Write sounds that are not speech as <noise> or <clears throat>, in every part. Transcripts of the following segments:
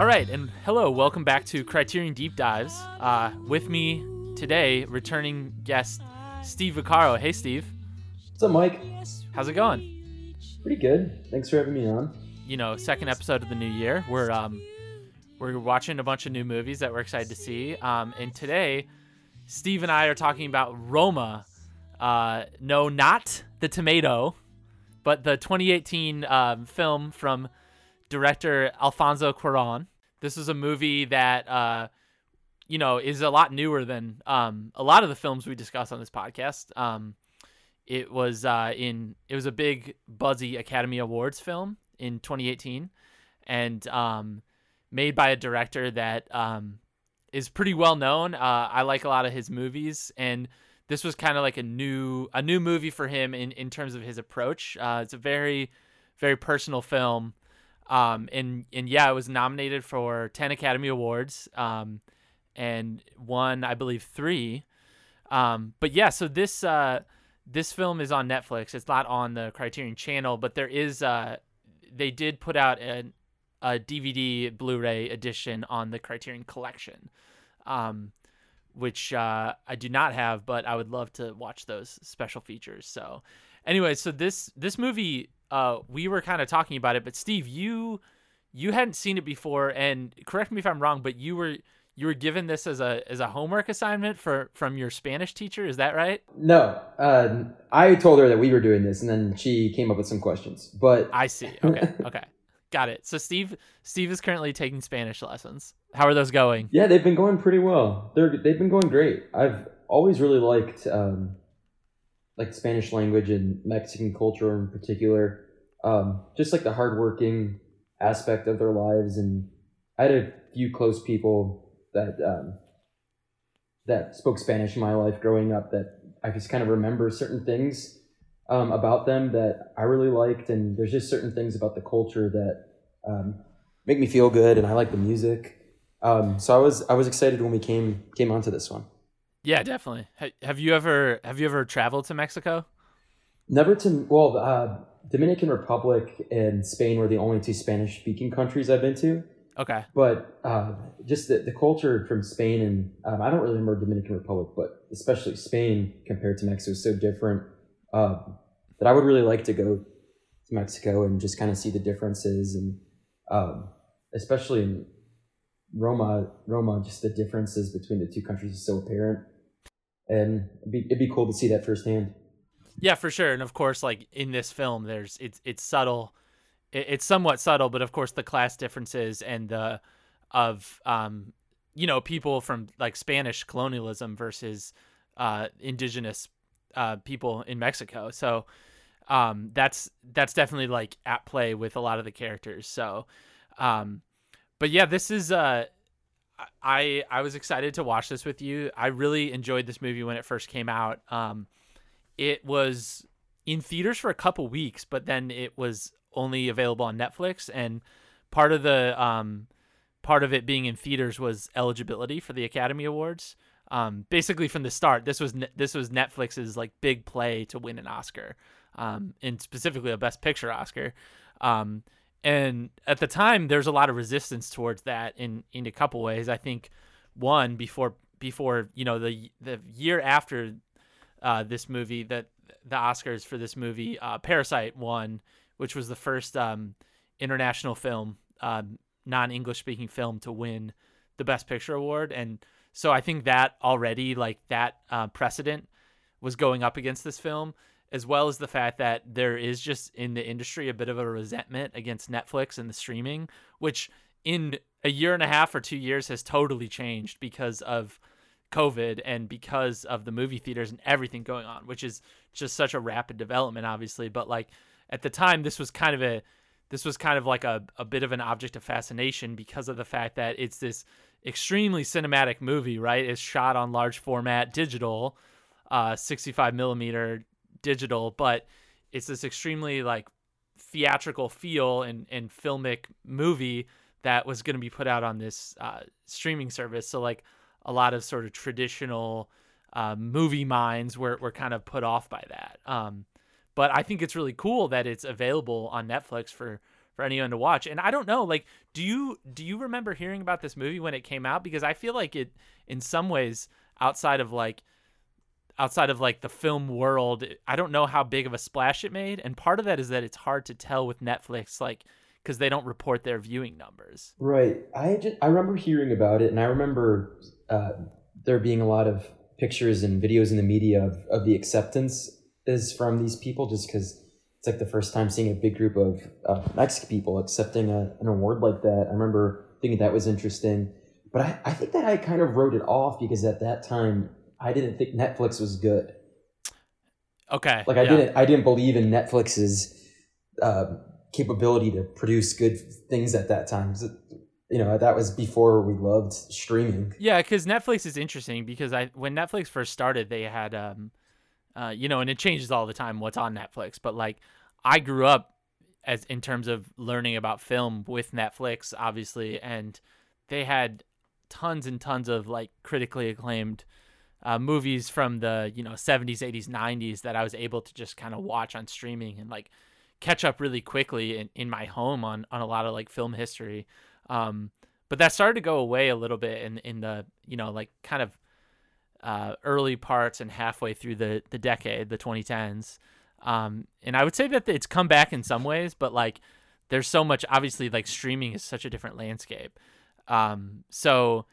All right, and hello, welcome back to Criterion Deep Dives. Uh, with me today, returning guest Steve Vaccaro. Hey, Steve. What's up, Mike? How's it going? Pretty good. Thanks for having me on. You know, second episode of the new year. We're um, we're watching a bunch of new movies that we're excited to see. Um, and today, Steve and I are talking about Roma. Uh, no, not the tomato, but the 2018 um, film from director Alfonso Cuarón. This is a movie that uh, you know is a lot newer than um, a lot of the films we discuss on this podcast. Um, it was uh, in it was a big buzzy Academy Awards film in 2018, and um, made by a director that um, is pretty well known. Uh, I like a lot of his movies, and this was kind of like a new a new movie for him in in terms of his approach. Uh, it's a very very personal film. Um, and and yeah, it was nominated for ten Academy Awards, um, and won I believe three. Um, but yeah, so this uh, this film is on Netflix. It's not on the Criterion Channel, but there is uh, they did put out an, a DVD Blu-ray edition on the Criterion Collection, um, which uh, I do not have, but I would love to watch those special features. So, anyway, so this this movie uh, we were kind of talking about it, but Steve, you you hadn't seen it before, and correct me if I'm wrong, but you were you were given this as a as a homework assignment for from your Spanish teacher. Is that right? No, uh, I told her that we were doing this, and then she came up with some questions. But I see. Okay, <laughs> okay, got it. So Steve Steve is currently taking Spanish lessons. How are those going? Yeah, they've been going pretty well. They're they've been going great. I've always really liked um, like Spanish language and Mexican culture in particular. Um, just like the hardworking aspect of their lives, and I had a few close people that um, that spoke Spanish in my life growing up that I just kind of remember certain things um, about them that I really liked, and there's just certain things about the culture that um, make me feel good, and I like the music. Um, so I was I was excited when we came came onto this one. Yeah, definitely. Have you ever have you ever traveled to Mexico? Never to well, uh, Dominican Republic and Spain were the only two Spanish speaking countries I've been to. Okay. But uh, just the, the culture from Spain and um, I don't really remember Dominican Republic, but especially Spain compared to Mexico is so different uh, that I would really like to go to Mexico and just kind of see the differences and um, especially in Roma, Roma, just the differences between the two countries is so apparent, and it'd be, it'd be cool to see that firsthand. Yeah, for sure, and of course, like in this film, there's it's it's subtle, it's somewhat subtle, but of course the class differences and the of um you know people from like Spanish colonialism versus uh indigenous uh people in Mexico. So um that's that's definitely like at play with a lot of the characters. So um but yeah, this is uh I I was excited to watch this with you. I really enjoyed this movie when it first came out. Um it was in theaters for a couple weeks, but then it was only available on Netflix and part of the um part of it being in theaters was eligibility for the Academy Awards. Um, basically from the start, this was this was Netflix's like big play to win an Oscar, um, and specifically a Best Picture Oscar. Um, and at the time there's a lot of resistance towards that in in a couple ways. I think one before before you know the the year after uh, this movie that the oscars for this movie uh, parasite won which was the first um, international film um, non-english speaking film to win the best picture award. And so i think that already like that uh, precedent was going up against this film as well as the fact that there is just in the industry a bit of a resentment against Netflix and the streaming, which in a year and a half or two years has totally changed because of COVID and because of the movie theaters and everything going on, which is just such a rapid development, obviously. But like at the time, this was kind of a this was kind of like a, a bit of an object of fascination because of the fact that it's this extremely cinematic movie, right? It's shot on large format digital, uh, 65 millimeter digital, but it's this extremely like theatrical feel and, and filmic movie that was going to be put out on this uh, streaming service. So like a lot of sort of traditional uh, movie minds were, were kind of put off by that. Um, but I think it's really cool that it's available on Netflix for, for anyone to watch. And I don't know, like, do you do you remember hearing about this movie when it came out? Because I feel like it, in some ways, outside of like, outside of like the film world, I don't know how big of a splash it made. And part of that is that it's hard to tell with Netflix, like, because they don't report their viewing numbers. Right. I just I remember hearing about it, and I remember uh, there being a lot of pictures and videos in the media of, of the acceptance is from these people, just because it's like the first time seeing a big group of Mexican people accepting a, an award like that. I remember thinking that was interesting, but I, I think that I kind of wrote it off because at that time I didn't think Netflix was good. Okay. Like I yeah. didn't I didn't believe in Netflix's uh, capability to produce good things at that time. You know, that was before we loved streaming. Yeah, because Netflix is interesting because I when Netflix first started, they had um, uh, you know, and it changes all the time what's on Netflix. But like, I grew up as in terms of learning about film with Netflix, obviously, and they had tons and tons of like critically acclaimed uh, movies from the you know 70s, 80s, 90s that I was able to just kind of watch on streaming and like catch up really quickly in, in my home on on a lot of like film history. Um, but that started to go away a little bit in in the you know like kind of uh, early parts and halfway through the the decade, the 2010s. Um, and I would say that it's come back in some ways, but like there's so much. Obviously, like streaming is such a different landscape. Um, so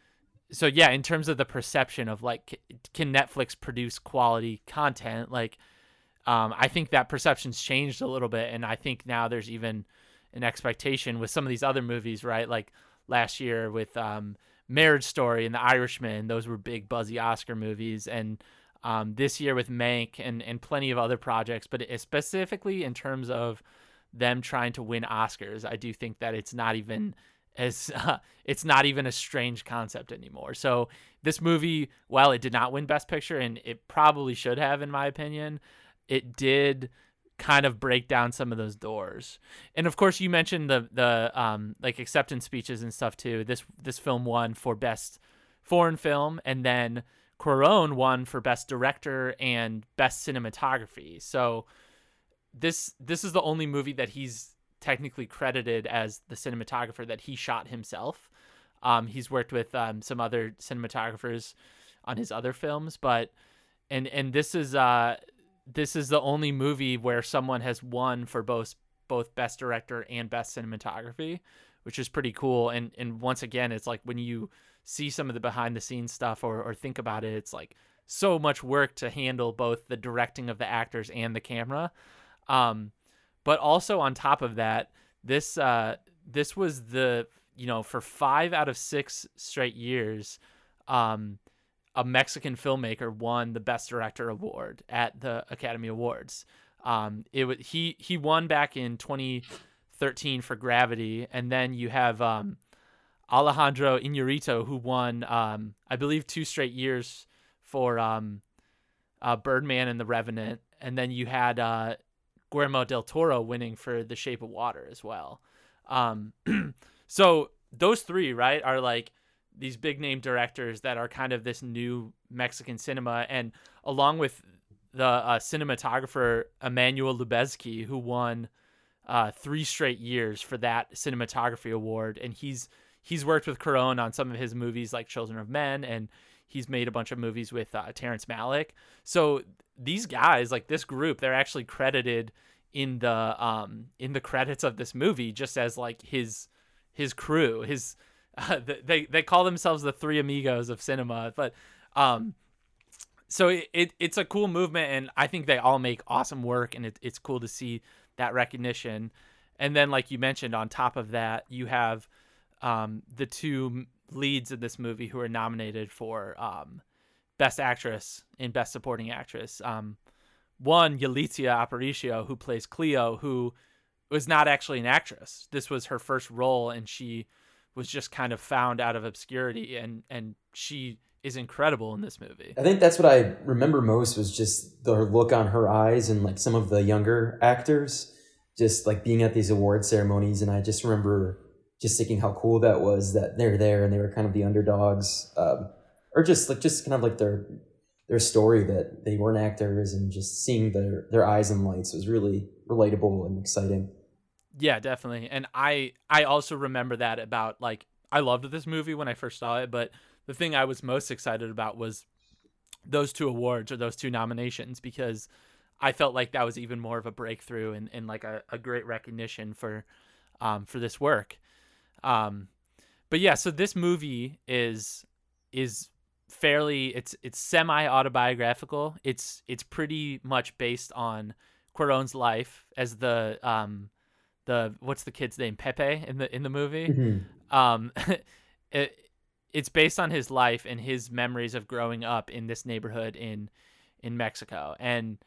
so yeah, in terms of the perception of like, can Netflix produce quality content? Like, um, I think that perception's changed a little bit, and I think now there's even an expectation with some of these other movies, right? Like last year with um, Marriage Story and The Irishman. Those were big buzzy Oscar movies, and um, this year with Mank and and plenty of other projects. But specifically in terms of them trying to win Oscars, I do think that it's not even as <laughs> uh, it's not even a strange concept anymore. So this movie, while it did not win Best Picture, and it probably should have, in my opinion, it did kind of break down some of those doors. And of course, you mentioned the the um, like acceptance speeches and stuff too. This this film won for best foreign film, and then Cuarón won for best director and best cinematography. So this this is the only movie that he's technically credited as the cinematographer that he shot himself. Um, he's worked with um, some other cinematographers on his other films, but and and this is uh this is the only movie where someone has won for both both best director and best cinematography, which is pretty cool. And and once again, it's like when you see some of the behind the scenes stuff or, or think about it, it's like so much work to handle both the directing of the actors and the camera. Um, but also on top of that, this uh, this was the you know for five out of six straight years, um, a Mexican filmmaker won the Best Director award at the Academy Awards. Um, it was he he won back in 2013 for Gravity, and then you have um, Alejandro Inarritu who won um, I believe two straight years for um, uh, Birdman and The Revenant, and then you had uh, Guillermo del Toro winning for The Shape of Water as well. Um, <clears throat> so those three right are like these big name directors that are kind of this new Mexican cinema, and along with the uh, cinematographer Emmanuel Lubezki, who won uh, three straight years for that cinematography award, and he's he's worked with Cuarón on some of his movies like Children of Men, and he's made a bunch of movies with uh, Terrence Malick. So these guys, like this group, they're actually credited in the um in the credits of this movie just as like his his crew, his <laughs> uh, they they call themselves the three amigos of cinema, but um, so it, it it's a cool movement, and I think they all make awesome work, and it, it's cool to see that recognition. And then, like you mentioned, on top of that, you have um, the two leads in this movie who are nominated for um, Best Actress and Best Supporting Actress. Um, one, Yalitza Aparicio, who plays Cleo, who was not actually an actress. This was her first role, and she was just kind of found out of obscurity and and she is incredible in this movie. I think that's what I remember most was just the look on her eyes and like some of the younger actors just like being at these award ceremonies and I just remember just thinking how cool that was that they're there and they were kind of the underdogs um, or just like just kind of like their their story that they weren't actors and just seeing their their eyes and lights was really relatable and exciting Yeah, definitely. And I I also remember that about like I loved this movie when I first saw it, but the thing I was most excited about was those two awards or those two nominations because I felt like that was even more of a breakthrough and, and like a, a great recognition for um, for this work. Um, but yeah, so this movie is is fairly it's it's semi autobiographical. It's it's pretty much based on Cuarón's life as the um the what's the kid's name Pepe in the in the movie. Mm-hmm. Um, <laughs> it, it's based on his life and his memories of growing up in this neighborhood in in Mexico, and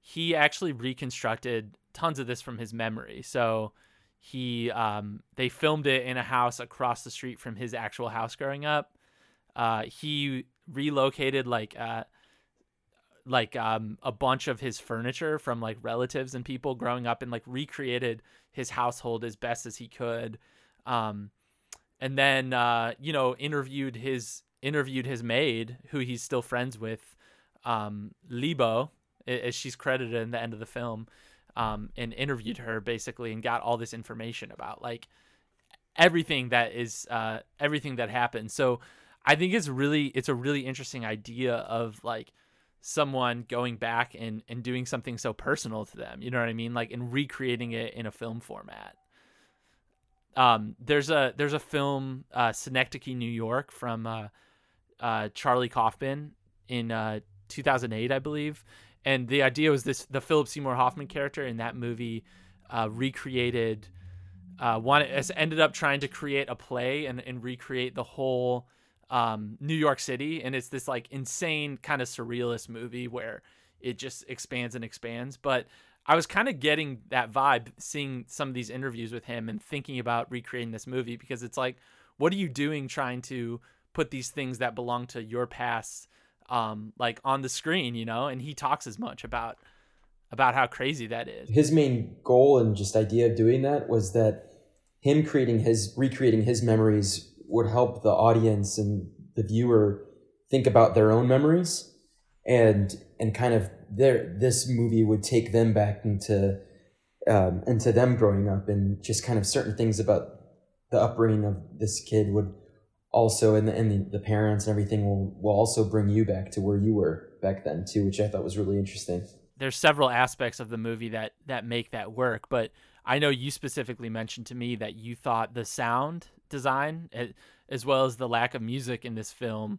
he actually reconstructed tons of this from his memory. So he um, they filmed it in a house across the street from his actual house growing up. Uh, he relocated like uh, like um, a bunch of his furniture from like relatives and people growing up and like recreated his household as best as he could. Um, and then uh, you know interviewed his interviewed his maid who he's still friends with um, libo as she's credited in the end of the film um, and interviewed her basically and got all this information about like everything that is uh, everything that happened. So i think it's really it's a really interesting idea of like someone going back and, and doing something so personal to them. You know what I mean? Like and recreating it in a film format. Um, there's a there's a film uh, Synecdoche, New York, from uh, uh, Charlie Kaufman in uh, 2008, I believe. And the idea was this: the Philip Seymour Hoffman character in that movie uh, recreated. Uh, one ended up trying to create a play and, and recreate the whole um, New York City, and it's this like insane kind of surrealist movie where it just expands and expands. But I was kind of getting that vibe seeing some of these interviews with him and thinking about recreating this movie because it's like, what are you doing trying to put these things that belong to your past, um, like on the screen, you know? And he talks as much about about how crazy that is. His main goal and just idea of doing that was that him creating his recreating his memories would help the audience and the viewer think about their own memories and and kind of their this movie would take them back into um, into them growing up and just kind of certain things about the upbringing of this kid would also and the, and the, parents and everything will, will also bring you back to where you were back then too which i thought was really interesting. There's several aspects of the movie that that make that work but i know you specifically mentioned to me that you thought the sound design as well as the lack of music in this film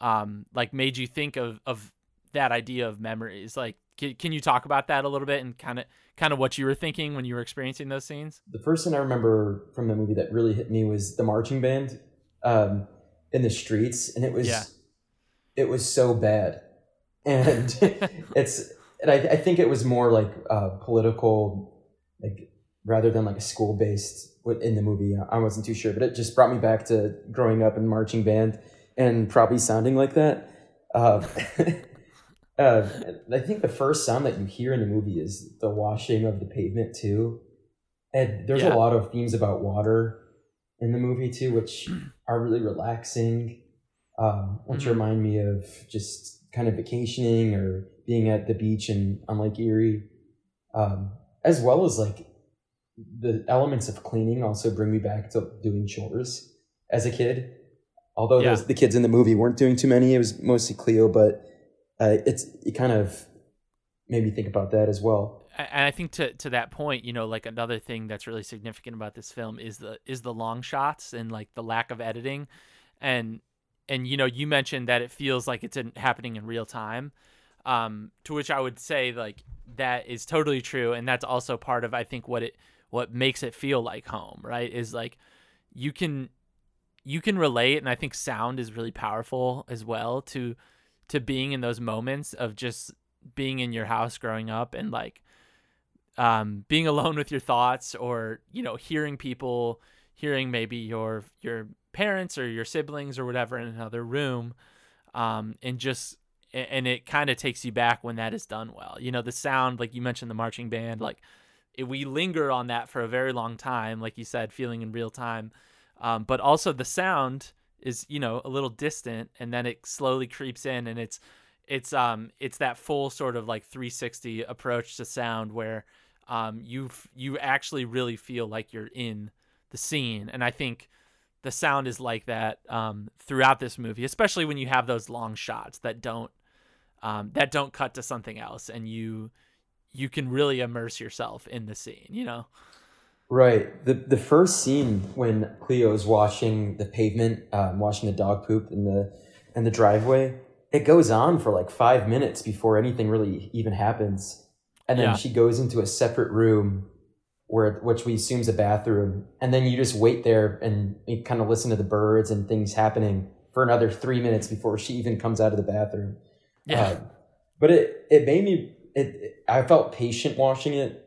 um like made you think of of that idea of memories. Like can, can you talk about that a little bit and kind of kind of what you were thinking when you were experiencing those scenes? The first thing i remember from the movie that really hit me was the marching band um in the streets and it was yeah. it was so bad. And <laughs> it's and I, I think it was more like uh political like rather than like a school based in the movie. I wasn't too sure, but it just brought me back to growing up in marching band and probably sounding like that. Uh, <laughs> uh, I think the first sound that you hear in the movie is the washing of the pavement too. And there's yeah. a lot of themes about water in the movie too, which <clears throat> are really relaxing, um, which mm-hmm. remind me of just kind of vacationing or being at the beach and on Lake Erie, um, as well as like the elements of cleaning also bring me back to doing chores as a kid. Although yeah. those, the kids in the movie weren't doing too many, it was mostly Cleo, but uh, it's it kind of made me think about that as well. And I think to to that point, you know, like another thing that's really significant about this film is the is the long shots and like the lack of editing, and and you know, you mentioned that it feels like it's in, happening in real time. Um, to which I would say like that is totally true, and that's also part of I think what it what makes it feel like home, right? Is like you can you can relate and I think sound is really powerful as well to to being in those moments of just being in your house growing up and like um, being alone with your thoughts or you know hearing people hearing maybe your your parents or your siblings or whatever in another room um, and just and it kind of takes you back when that is done well you know the sound like you mentioned the marching band like we linger on that for a very long time, like you said, feeling in real time. Um, but also the sound is you know a little distant, and then it slowly creeps in, and it's it's um it's that full sort of like 360 approach to sound where um, you you actually really feel like you're in the scene, and I think the sound is like that um, throughout this movie, especially when you have those long shots that don't um, that don't cut to something else, and you you can really immerse yourself in the scene. You know. Right. The the first scene when Cleo is washing the pavement, um, washing the dog poop in the in the driveway, it goes on for like five minutes before anything really even happens, and then Yeah. she goes into a separate room, where which we assume is a bathroom, and then you just wait there and you kind of listen to the birds and things happening for another three minutes before she even comes out of the bathroom. Yeah. Um, but it it made me it, I felt patient watching it,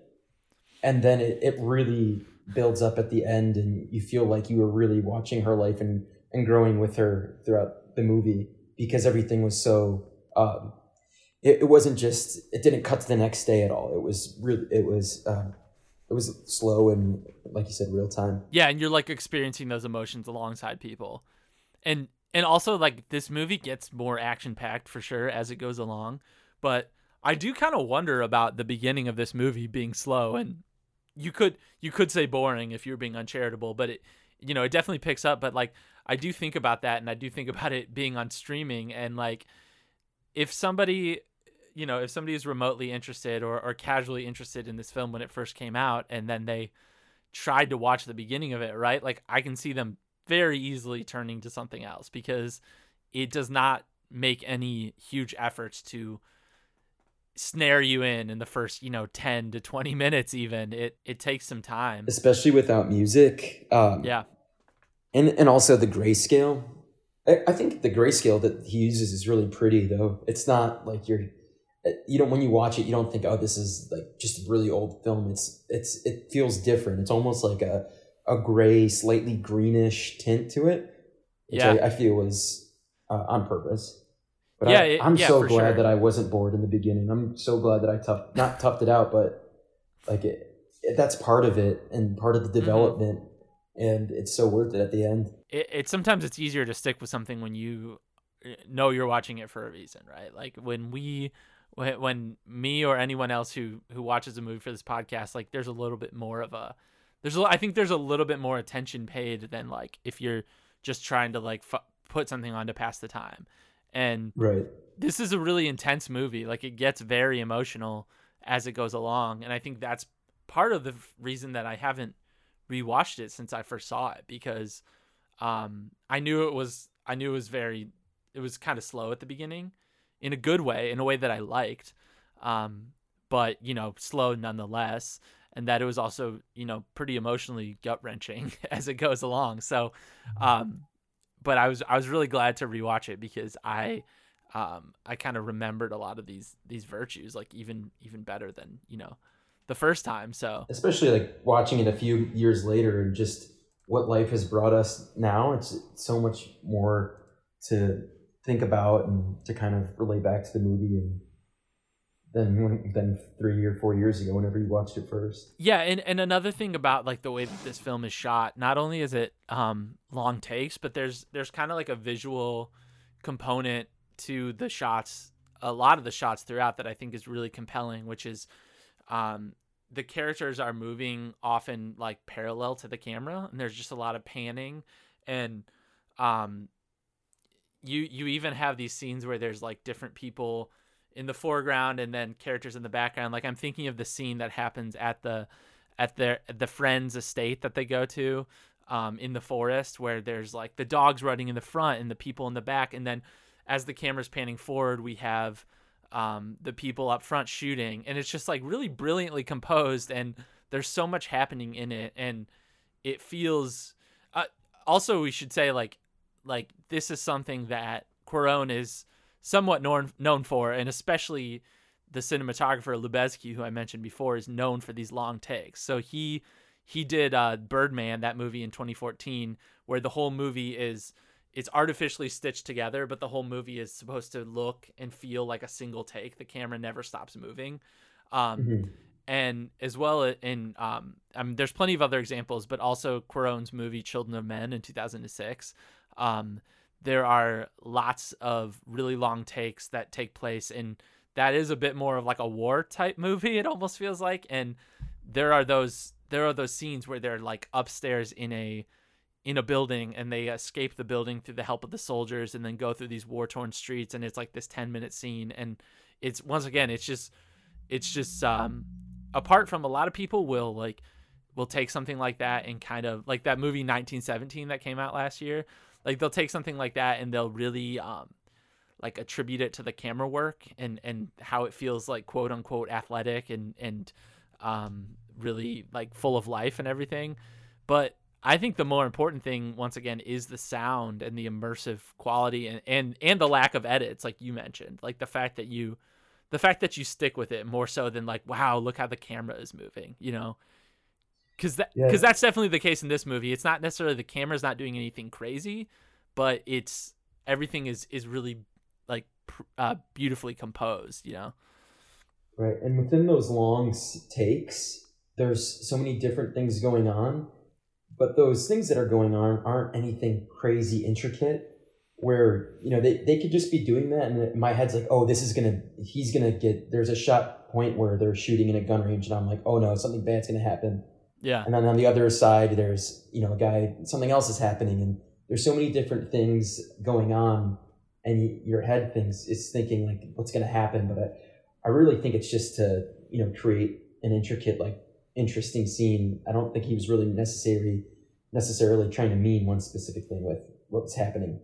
and then it, it really builds up at the end, and you feel like you were really watching her life and and growing with her throughout the movie because everything was so. Um, it, it wasn't just it didn't cut to the next day at all. It was really it was um, it was slow and like you said, real time. Yeah, and you're like experiencing those emotions alongside people. And and also like this movie gets more action packed for sure as it goes along, but I do kind of wonder about the beginning of this movie being slow and you could you could say boring if you're being uncharitable, but it you know, it definitely picks up, but like I do think about that and I do think about it being on streaming and like if somebody you know, if somebody is remotely interested or, or casually interested in this film when it first came out and then they tried to watch the beginning of it, right? Like I can see them very easily turning to something else because it does not make any huge efforts to snare you in in the first, you know, 10 to 20 minutes even. It it takes some time. Especially without music. Um, Yeah. and and also the grayscale. I, I think the grayscale that he uses is really pretty though. It's not like you're you don't when you watch it you don't think oh this is like just a really old film. It's it's it feels different. It's almost like a a gray, slightly greenish tint to it, which Yeah. I, I feel was uh, on purpose. But Yeah, I, it- I'm yeah, so glad sure. that I wasn't bored in the beginning. I'm so glad that I tough not toughed it out, but like it, it that's part of it and part of the Mm-hmm. development, and it's so worth it at the end. it, it sometimes it's easier to stick with something when you uh, know you're watching it for a reason, right? Like when we when, when me or anyone else who who watches a movie for this podcast, like there's a little bit more of a there's a, I think there's a little bit more attention paid than like if you're just trying to like f- put something on to pass the time. And Right. this is a really intense movie. Like it gets very emotional as it goes along, and I think that's part of the reason that I haven't rewatched it since I first saw it because um, I knew it was I knew it was very it was kind of slow at the beginning, in a good way, in a way that I liked, um, but you know slow nonetheless, and that it was also you know pretty emotionally gut wrenching <laughs> as it goes along. So, um, but I was I was really glad to rewatch it because I um, I kind of remembered a lot of these these virtues like even even better than you know the first time. So Especially like watching it a few years later and just what life has brought us now. It's so much more to think about and to kind of relate back to the movie and than than three or four years ago whenever you watched it first. Yeah, and, and another thing about like the way that this film is shot, not only is it um long takes, but there's there's kind of like a visual component to the shots, a lot of the shots throughout that I think is really compelling, which is um the characters are moving often like parallel to the camera and there's just a lot of panning and um you you even have these scenes where there's like different people in the foreground and then characters in the background. Like I'm thinking of the scene that happens at the at their the friend's estate that they go to um, in the forest where there's like the dogs running in the front and the people in the back. And then as the camera's panning forward we have um, the people up front shooting. And it's just like really brilliantly composed and there's so much happening in it. And it feels uh, also we should say like like this is something that Cuarón is somewhat known known for, and especially the cinematographer Lubezki, who I mentioned before, is known for these long takes. So he he did uh, Birdman, that movie in 2014, where the whole movie is it's artificially stitched together, but the whole movie is supposed to look and feel like a single take. The camera never stops moving. Um, Mhm. and as well in um, I mean, there's plenty of other examples, but also Cuarón's movie Children of Men in 2006. Um, there are lots of really long takes that take place, and that is a bit more of like a war type movie. It almost feels like, and there are those there are those scenes where they're like upstairs in a in a building and they escape the building through the help of the soldiers and then go through these war torn streets and it's like this 10 minute scene and it's once again it's just it's just um apart from a lot of people will like will take something like that and kind of like that movie 1917 that came out last year like they'll take something like that and they'll really um like attribute it to the camera work and and how it feels like quote unquote athletic and and um really like full of life and everything but I think the more important thing, once again, is the sound and the immersive quality and, and, and the lack of edits, like you mentioned. Like the fact that you the fact that you stick with it more so than like, wow, look how the camera is moving, you know? Because that because yeah. that's definitely the case in this movie. It's not necessarily the camera's not doing anything crazy, but it's everything is is really like uh, beautifully composed, you know? Right, and within those long takes, there's so many different things going on but those things that are going on aren't anything crazy intricate where you know they, they could just be doing that and my head's like oh this is gonna he's gonna get there's a shot point where they're shooting in a gun range and i'm like oh no something bad's gonna happen yeah and then on the other side there's you know a guy something else is happening and there's so many different things going on and your head thinks is thinking like what's gonna happen but I, I really think it's just to you know create an intricate like interesting scene i don't think he was really necessarily necessarily trying to mean one specific thing with what's happening.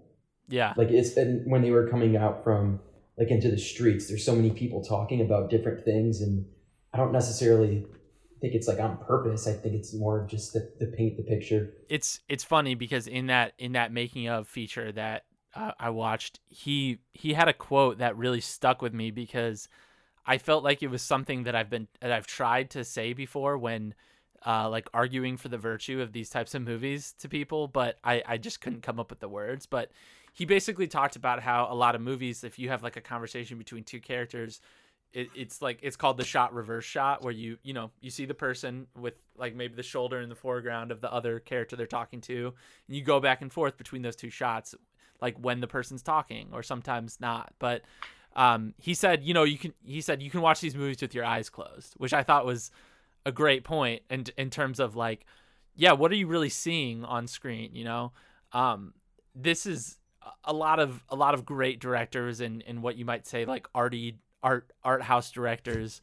Yeah. Like it's been when they were coming out from like into the streets, there's so many people talking about different things and I don't necessarily think it's like on purpose. I think it's more just to, paint the picture. It's it's funny because in that in that making of feature that uh, I watched, he he had a quote that really stuck with me because I felt like it was something that I've been that I've tried to say before when uh, like arguing for the virtue of these types of movies to people, but I, I just couldn't come up with the words. But he basically talked about how a lot of movies, if you have like a conversation between two characters, it, it's like it's called the shot reverse shot, where you you know you see the person with like maybe the shoulder in the foreground of the other character they're talking to, and you go back and forth between those two shots, like when the person's talking or sometimes not. But um, he said, you know, you can. He said you can watch these movies with your eyes closed, which I thought was a great and in in terms of like yeah what are you really seeing on screen you know um this is a lot of a lot of great directors and and what you might say like arty art art house directors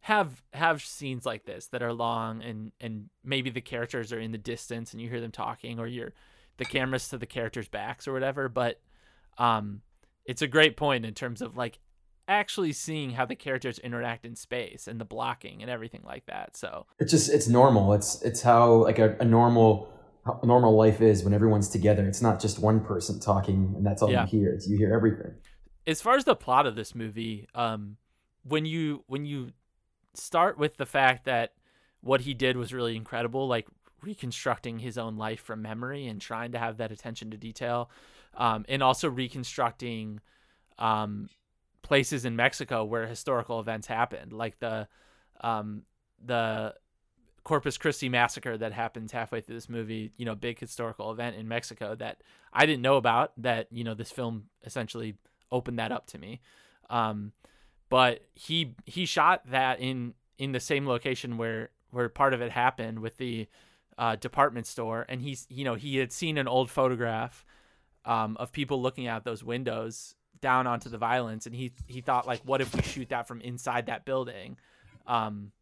have have scenes like this that are long and and maybe the characters are in the distance and you hear them talking or you're the cameras to the characters backs or whatever but um it's a great point in terms of like actually seeing how the characters interact in space and the blocking and everything like that. So it's just it's normal. It's it's how like a, a normal normal life is when everyone's together. It's not just one person talking and that's all yeah. you hear. It's you hear everything. As far as the plot of this movie, um, when you when you start with the fact that what he did was really incredible, like reconstructing his own life from memory and trying to have that attention to detail, um, and also reconstructing um, places in Mexico where historical events happened, like the um, the Corpus Christi massacre that happens halfway through this movie. You know, big historical event in Mexico that I didn't know about. That you know, this film essentially opened that up to me. Um, but he he shot that in in the same location where where part of it happened with the uh, department store, and he's you know he had seen an old photograph um, of people looking out those windows down onto the violence. And he he thought like what if we shoot that from inside that building? Um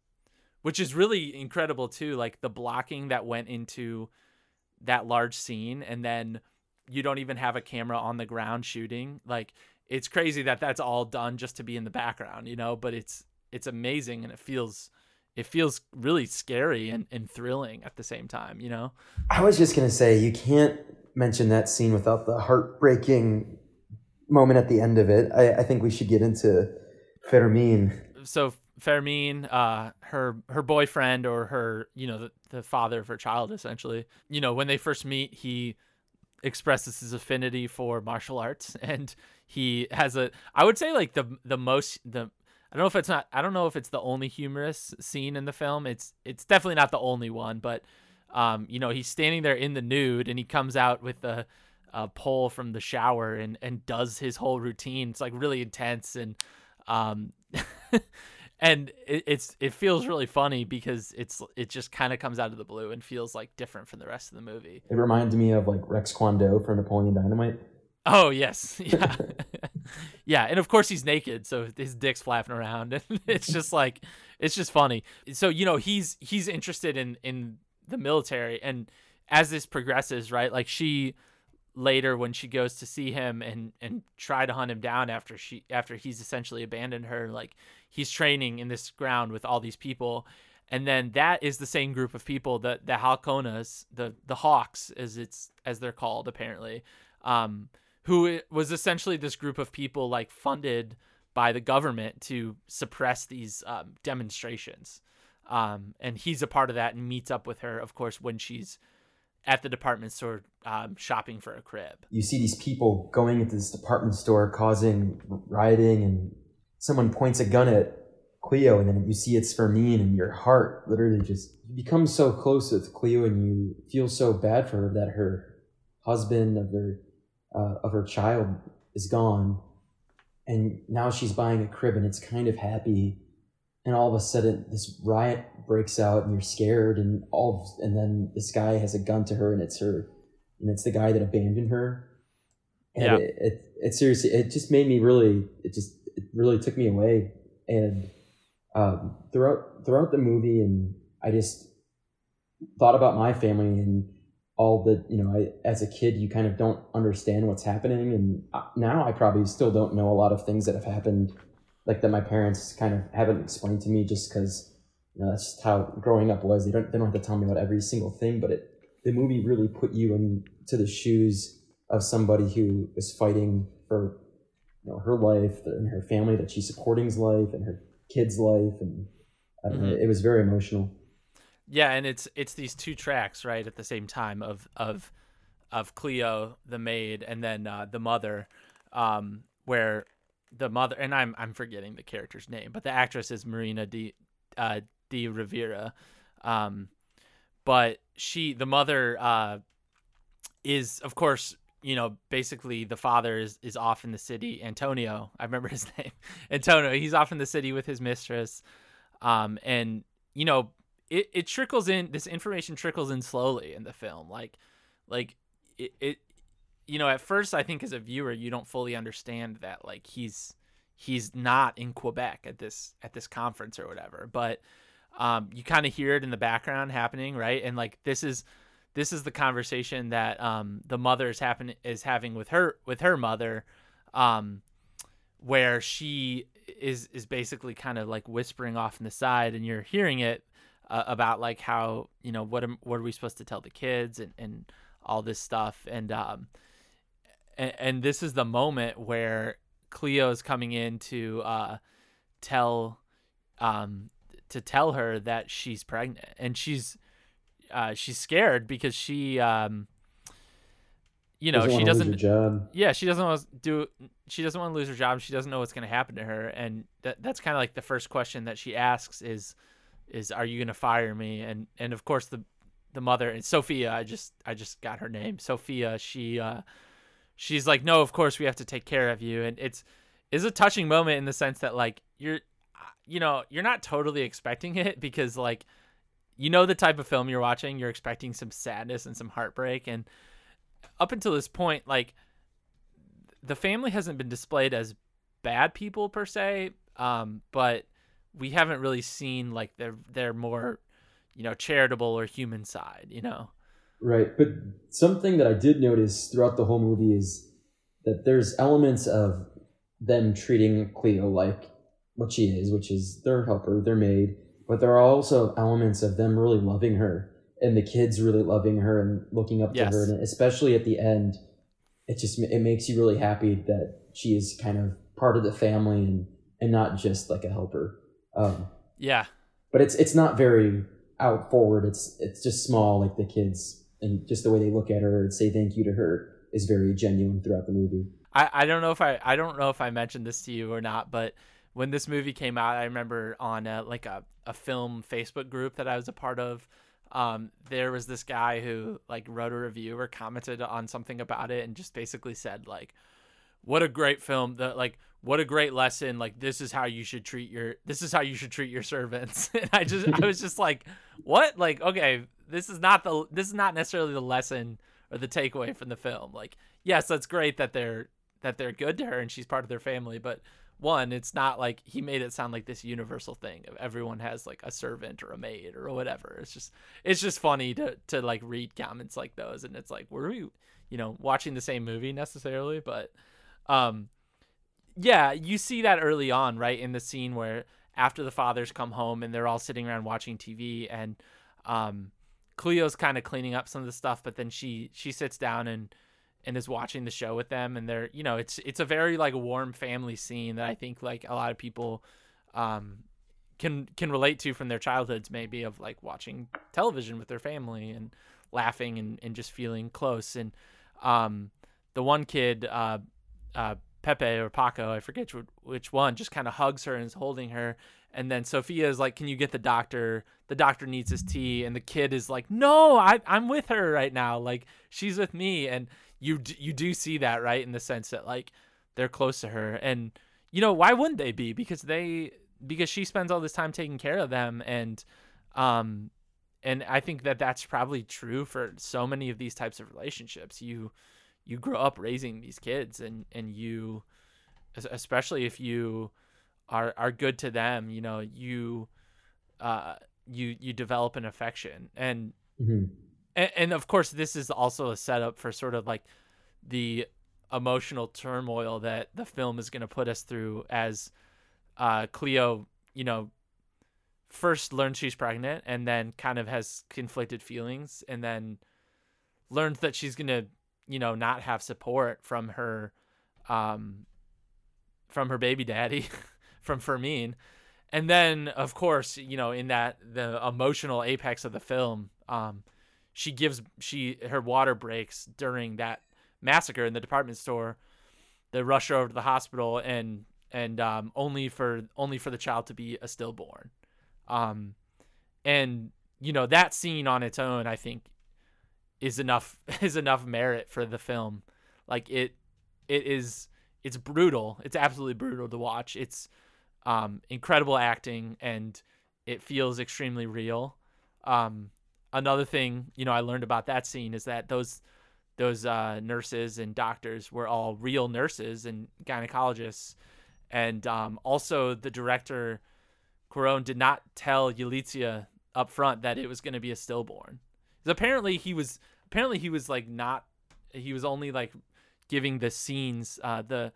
which is really incredible too like the blocking that went into that large scene. And then you don't even have a camera on the ground shooting. Like it's crazy that that's all done just to be in the background you know but it's it's amazing and it feels it feels really scary and, and thrilling at the same time you know i was just gonna say you can't mention that scene without the heartbreaking moment at the end of it, I, I think we should get into Fermin. So Fermin, uh, her her boyfriend or her, you know, the, the father of her child, essentially. You know, when they first meet, he expresses his affinity for martial arts, <laughs> and he has a, I would say, like the the most the. I don't know if it's not. I don't know if it's the only humorous scene in the film. It's it's definitely not the only one, but um, you know, he's standing there in the nude, and he comes out with a, a pole from the shower and and does his whole routine. It's like really intense and um <laughs> and it, it's it feels really funny because it's it just kind of comes out of the blue and feels like different from the rest of the movie. It reminds me of like Rex Kwon Do from Napoleon Dynamite. Oh yes, <laughs> yeah, <laughs> yeah, and of course he's naked, so his dick's flapping around, <laughs> and it's just like it's just funny. So you know he's he's interested in in the military, and as this progresses, right, like she later when she goes to see him and and try to hunt him down after she after he's essentially abandoned her, like he's training in this ground with all these people. And then that is the same group of people that the Halcones, the the Hawks, as it's as they're called apparently, um, who was essentially this group of people like funded by the government to suppress these um, demonstrations. Um, and he's a part of that and meets up with her, of course, when she's at the department store um, shopping for a crib. You see these people going into this department store causing rioting, and someone points a gun at Cleo, and then you see it's Fermin, and your heart literally just you become so close with Cleo, and you feel so bad for her that her husband of their uh, of her child is gone, and now she's buying a crib, and it's kind of happy, and all of a sudden this riot breaks out, and you're scared, and all, and then this guy has a gun to her, and it's her, and it's the guy that abandoned her, and Yeah. it, it, it seriously, it just made me really, it just it really took me away, and um, throughout throughout the movie, and I just thought about my family and all the you know I, as a kid you kind of don't understand what's happening. And uh, now i probably still don't know a lot of things that have happened like that my parents kind of haven't explained to me just because you know that's just how growing up was. They don't they don't have to tell me about every single thing but it the movie really put you into the shoes of somebody who is fighting for you know her life and her family that she's supporting's life and her kids life. And I don't know, it was very emotional Yeah, and it's it's these two tracks right at the same time of of of Cleo the maid and then uh, the mother, um, where the mother and I'm I'm forgetting the character's name, but the actress is Marina de uh, Tavira, um, but she the mother uh, is of course you know basically the father is is off in the city. Antonio I remember his <laughs> name. Antonio he's off in the city with his mistress, um, and you know it, it trickles in this information trickles in slowly in the film like like it, it you know at first i think as a viewer you don't fully understand that like he's he's not in quebec at this at this conference or whatever but um you kind of hear it in the background happening right? And like this is this is the conversation that um the mother is happen is having with her with her mother um where she is is basically kind of like whispering off in the side and you're hearing it uh, about like how you know what am, what are we supposed to tell the kids and, and all this stuff. And um and, and this is the moment where Cleo is coming in to uh tell um to tell her that she's pregnant. And she's uh she's scared because she um you know Doesn't she doesn't job. Yeah she doesn't want to do she doesn't want to lose her job. She doesn't know what's going to happen to her. And that that's kind of like the first question that she asks is is are you to fire me? And and of course the the mother and Sophia I just I just got her name Sophia she uh she's like no of course we have to take care of you. And it's is a touching moment in the sense that like you're you know you're not totally expecting it because like you know the type of film you're watching you're expecting some sadness and some heartbreak. And up until this point like the family hasn't been displayed as bad people per se um but we haven't really seen like their their more you know charitable or human side you know Right, but something that I did notice throughout the whole movie is that there's elements of them treating Cleo like what she is, which is their helper, their maid, but there are also elements of them really loving her and the kids really loving her and looking up Yes. to her, and especially at the end, it just it makes you really happy that she is kind of part of the family and and not just like a helper. Um, yeah but it's it's not very out forward. It's it's just small, like the kids and just the way they look at her and say thank you to her is very genuine throughout the movie. I, I don't know if I I don't know if I mentioned this to you or not, but when this movie came out, I remember on a, like a, a film Facebook group that I was a part of. Um, there was this guy who like wrote a review or commented on something about it and just basically said like, "What a great film! The like what a great lesson like this is how you should treat your this is how you should treat your servants. <laughs> And i just i was just like what? Like okay this is not the this is not necessarily the lesson or the takeaway from the film. Like yes that's great that they're that they're good to her and she's part of their family but one it's not like he made it sound like this universal thing of everyone has like a servant or a maid or whatever. It's just it's just funny to to like read comments like those and it's like were we you know watching the same movie necessarily? But um yeah, you see that early on, right? In the scene where after the fathers come home and they're all sitting around watching TV and um Cleo's kind of cleaning up some of the stuff, but then she she sits down and and is watching the show with them and they're you know it's it's a very like warm family scene that I think like a lot of people um can can relate to from their childhoods maybe of like watching television with their family and laughing and, and just feeling close and um the one kid uh uh Pepe or Paco, I forget which one, just kind of hugs her and is holding her. And then Sophia is like, "Can you get the doctor? The doctor needs his tea." And the kid is like, "No, I, I'm with her right now. Like she's with me." And you you do see that right in the sense that like they're close to her, and you know why wouldn't they be? Because they because she spends all this time taking care of them, and um, and I think that that's probably true for so many of these types of relationships. You you grow up raising these kids and and you especially if you are are good to them you know you uh you you develop an affection and mm-hmm. and, and of course this is also a setup for sort of like the emotional turmoil that the film is going to put us through as uh Cleo you know first learns she's pregnant and then kind of has conflicted feelings and then learns that she's going to you know not have support from her um from her baby daddy <laughs> from Fermin and then of course you know in that the emotional apex of the film um she gives she her water breaks during that massacre in the department store they rush her over to the hospital and and um only for only for the child to be a stillborn. Um and you know that scene on its own i think is enough <laughs> is enough merit for the film. Like it it is it's brutal. It's absolutely brutal to watch. It's um, incredible acting and it feels extremely real. Um, another thing, you know, I learned about that scene is that those those uh, nurses and doctors were all real nurses and gynecologists, and um, also the director Cuarón did not tell Yalitza up front that it was going to be a stillborn. Apparently he was apparently he was like not he was only like giving the scenes uh the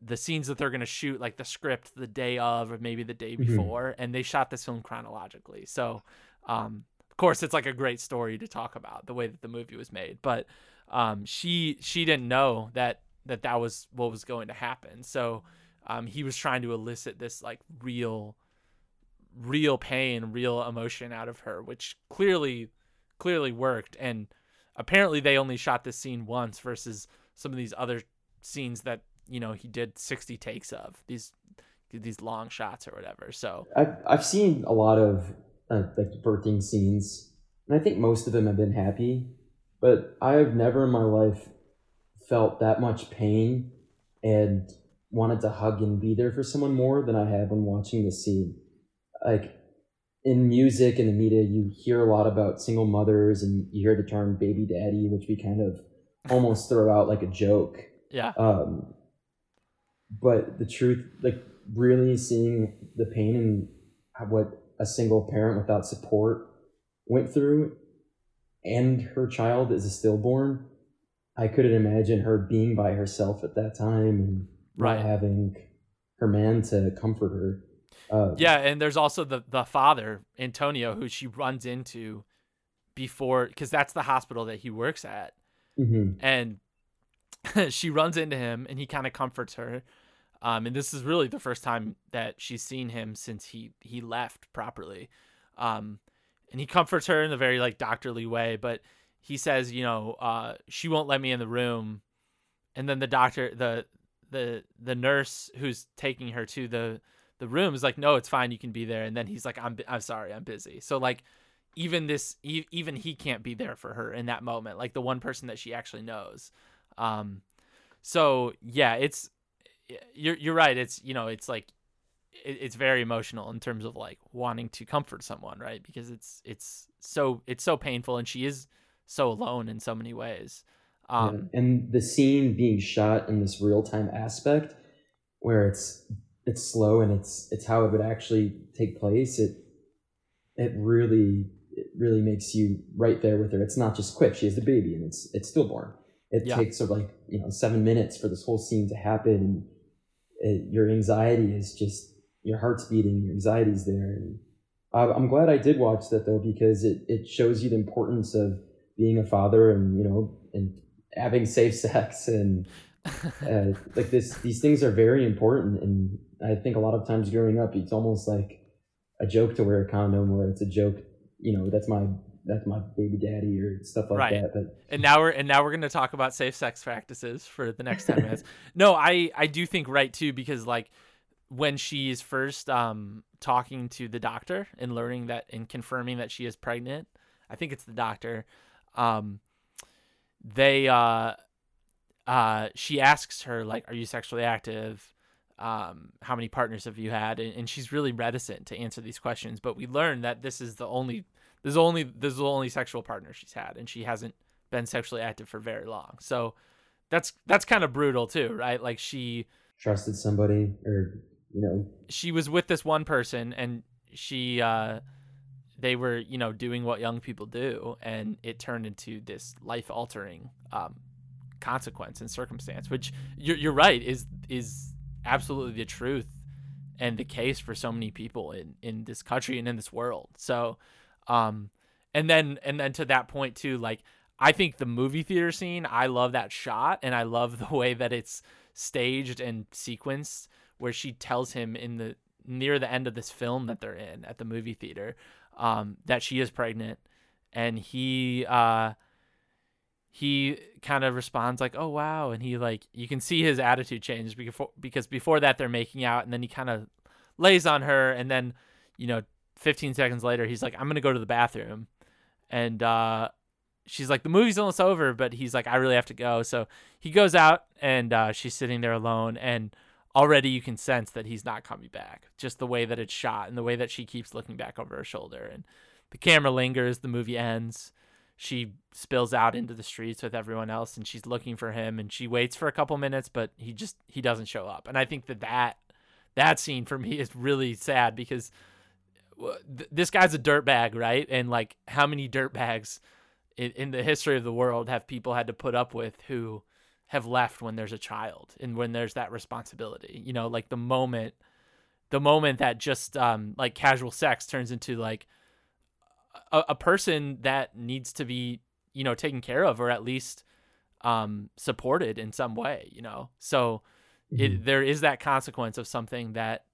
the scenes that they're going to shoot like the script the day of or maybe the day mm-hmm. before mm-hmm. and they shot this film chronologically so um of course it's like a great story to talk about the way that the movie was made but um she she didn't know that that that was what was going to happen so um he was trying to elicit this like real real pain real emotion out of her which clearly clearly worked and apparently they only shot this scene once versus some of these other scenes that you know he did 60 takes of these these long shots or whatever so. I've, I've seen a lot of uh, like birthing scenes and i think most of them have been happy but i have never in my life felt that much pain and wanted to hug and be there for someone more than i have when watching the scene. Like in music and the media, you hear a lot about single mothers and you hear the term baby daddy, which we kind of <laughs> almost throw out like a joke. Yeah. Um, but the truth, like really seeing the pain and what a single parent without support went through and her child is a stillborn, I couldn't imagine her being by herself at that time and right. not having her man to comfort her. Uh, yeah, and there's also the the father Antonio who she runs into before because that's the hospital that he works at, mm-hmm. and <laughs> she runs into him and he kind of comforts her. Um, and this is really the first time that she's seen him since he he left properly. Um, and he comforts her in a very like doctorly way, but he says, you know, uh, she won't let me in the room. And then the doctor, the the the nurse who's taking her to the the room is like, no, it's fine, you can be there. And then he's like, I'm I'm sorry, I'm busy. So like, even this, even he can't be there for her in that moment. Like the one person that she actually knows. Um, so yeah, it's you're you're right. It's you know it's like it, it's very emotional in terms of like wanting to comfort someone, right? Because it's it's so it's so painful, and she is so alone in so many ways. Um, yeah. And the scene being shot in this real time aspect, where it's it's slow and it's it's how it would actually take place. It it really it really makes you right there with her. It's not just quick. She has the baby and it's it's stillborn. It yeah. takes sort of like you know seven minutes for this whole scene to happen. It, your anxiety is just your heart's beating, your anxiety's there. And I'm glad I did watch that though because it it shows you the importance of being a father and you know and having safe <laughs> sex and uh, like this these things are very important and I think a lot of times growing up it's almost like a joke to wear a condom or it's a joke you know that's my that's my baby daddy or stuff like right. that. But and now we're and now we're gonna talk about safe sex practices for the next ten minutes. <laughs> No, I I do think right too because like when she's first um talking to the doctor and learning that and confirming that she is pregnant, I think it's the doctor. Um, they uh uh she asks her like, "Are you sexually active?" um, how many partners have you had? And, and, she's really reticent to answer these questions. But we learn that this is the only this is only this is the only sexual partner she's had, and she hasn't been sexually active for very long. So that's that's kind of brutal too, right? Like she trusted somebody, or you know, she was with this one person, and she uh, they were you know doing what young people do, and it turned into this life altering um, consequence and circumstance, which you're you're right is is absolutely the truth and the case for so many people in in this country and in this world. So um, and then and then to that point too, like I think the movie theater scene, I love that shot and I love the way that it's staged and sequenced where she tells him in the near the end of this film that they're in at the movie theater um, that she is pregnant and he uh, he kind of responds like oh wow and he like you can see his attitude change before because before that they're making out and then he kind of lays on her and then you know 15 seconds later, he's like, I'm to go to the bathroom. And uh, she's like, the movie's almost over, but he's like, I really have to go. So he goes out and uh, she's sitting there alone. And already you can sense that he's not coming back. Just the way that it's shot and the way that she keeps looking back over her shoulder. And the camera lingers, the movie ends. She spills out into the streets with everyone else and she's looking for him and she waits for a couple minutes, but he just, he doesn't show up. And I think that that, that scene for me <laughs> is really sad because this guy's a dirtbag, right? And like, how many dirtbags in, in the history of the world have people had to put up with who have left when there's a child and when there's that responsibility? You know, like the moment, the moment that just um, like casual sex turns into like a, a person that needs to be, you know, taken care of or at least um, supported in some way. You know, so mm-hmm. it, there is that consequence of something that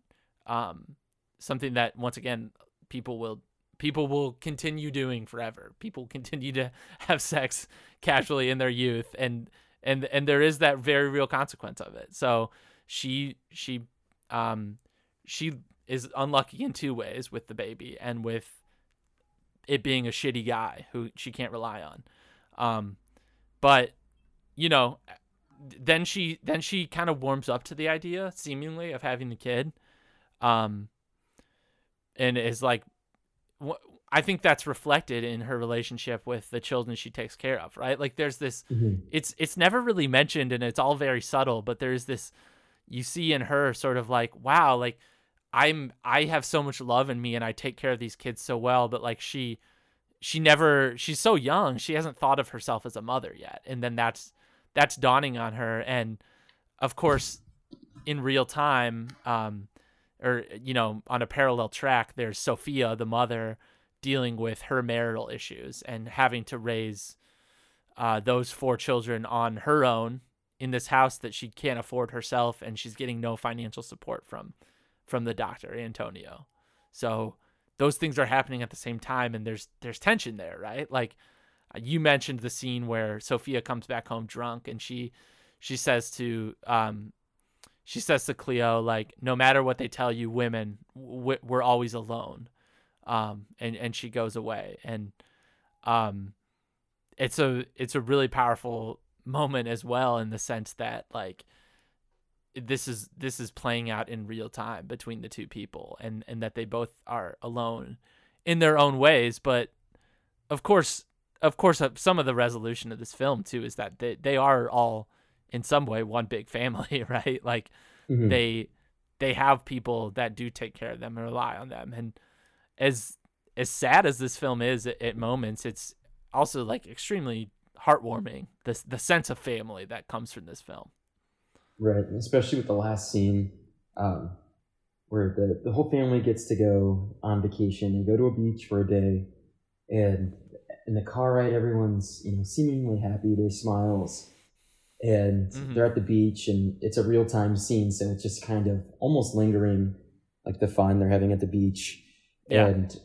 um, something that once again people will people will continue doing forever. People continue to <laughs> have sex casually in their youth and and and there is that very real consequence of it. So she she um she is unlucky in two ways with the baby and with it being a shitty guy who she can't rely on. Um but you know then she then she kind of warms up to the idea seemingly of having the kid. Um and is like I think that's reflected in her relationship with the children she takes care of, right? Like there's this mm-hmm. it's it's never really mentioned and it's all very subtle, but there's this you see in her sort of like, wow, like I'm I have so much love in me and I take care of these kids so well, but like she she never she's so young, she hasn't thought of herself as a mother yet. And then that's that's dawning on her and of course in real time um or you know on a parallel track there's sophia the mother dealing with her marital issues and having to raise uh, those four children on her own in this house that she can't afford herself and she's getting no financial support from from the doctor antonio. So those things are happening at the same time and there's there's tension there right? Like uh, you mentioned the scene where sophia comes back home drunk and she she says to um, she says to Cleo like no matter what they tell you women we're always alone. Um and and she goes away. And um it's a it's a really powerful moment as well in the sense that like this is this is playing out in real time between the two people and and that they both are alone in their own ways. But of course of course uh, some of the resolution of this film too is that they, they are all in some way one big family <laughs> right? Like mm-hmm. they they have people that do take care of them and rely on them. And as as sad as this film is at, at moments it's also like extremely heartwarming the the sense of family that comes from this film Right, especially with the last scene, um, where the, the whole family gets to go on vacation. and go to a beach for a day, and in the car ride, everyone's you know seemingly happy. There's smiles, and mm-hmm. they're at the beach, and it's a real time scene, so it's just kind of almost lingering, like the fun they're having at the beach. Yeah. And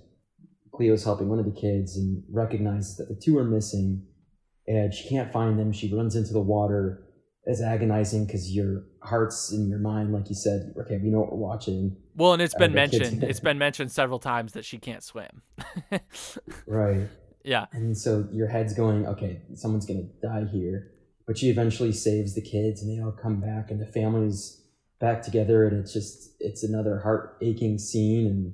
Cleo's helping one of the kids and recognizes that the two are missing, and she can't find them. She runs into the water as agonizing because your heart's in your mind, like you said. Okay, we know what we're watching. Well, and it's been uh, mentioned. <laughs> it's been mentioned several times that she can't swim. <laughs> right. Yeah. And so your head's going, okay, someone's gonna die here. But she eventually saves the kids, and they all come back, and the family's back together, and it's just it's another heart aching scene, and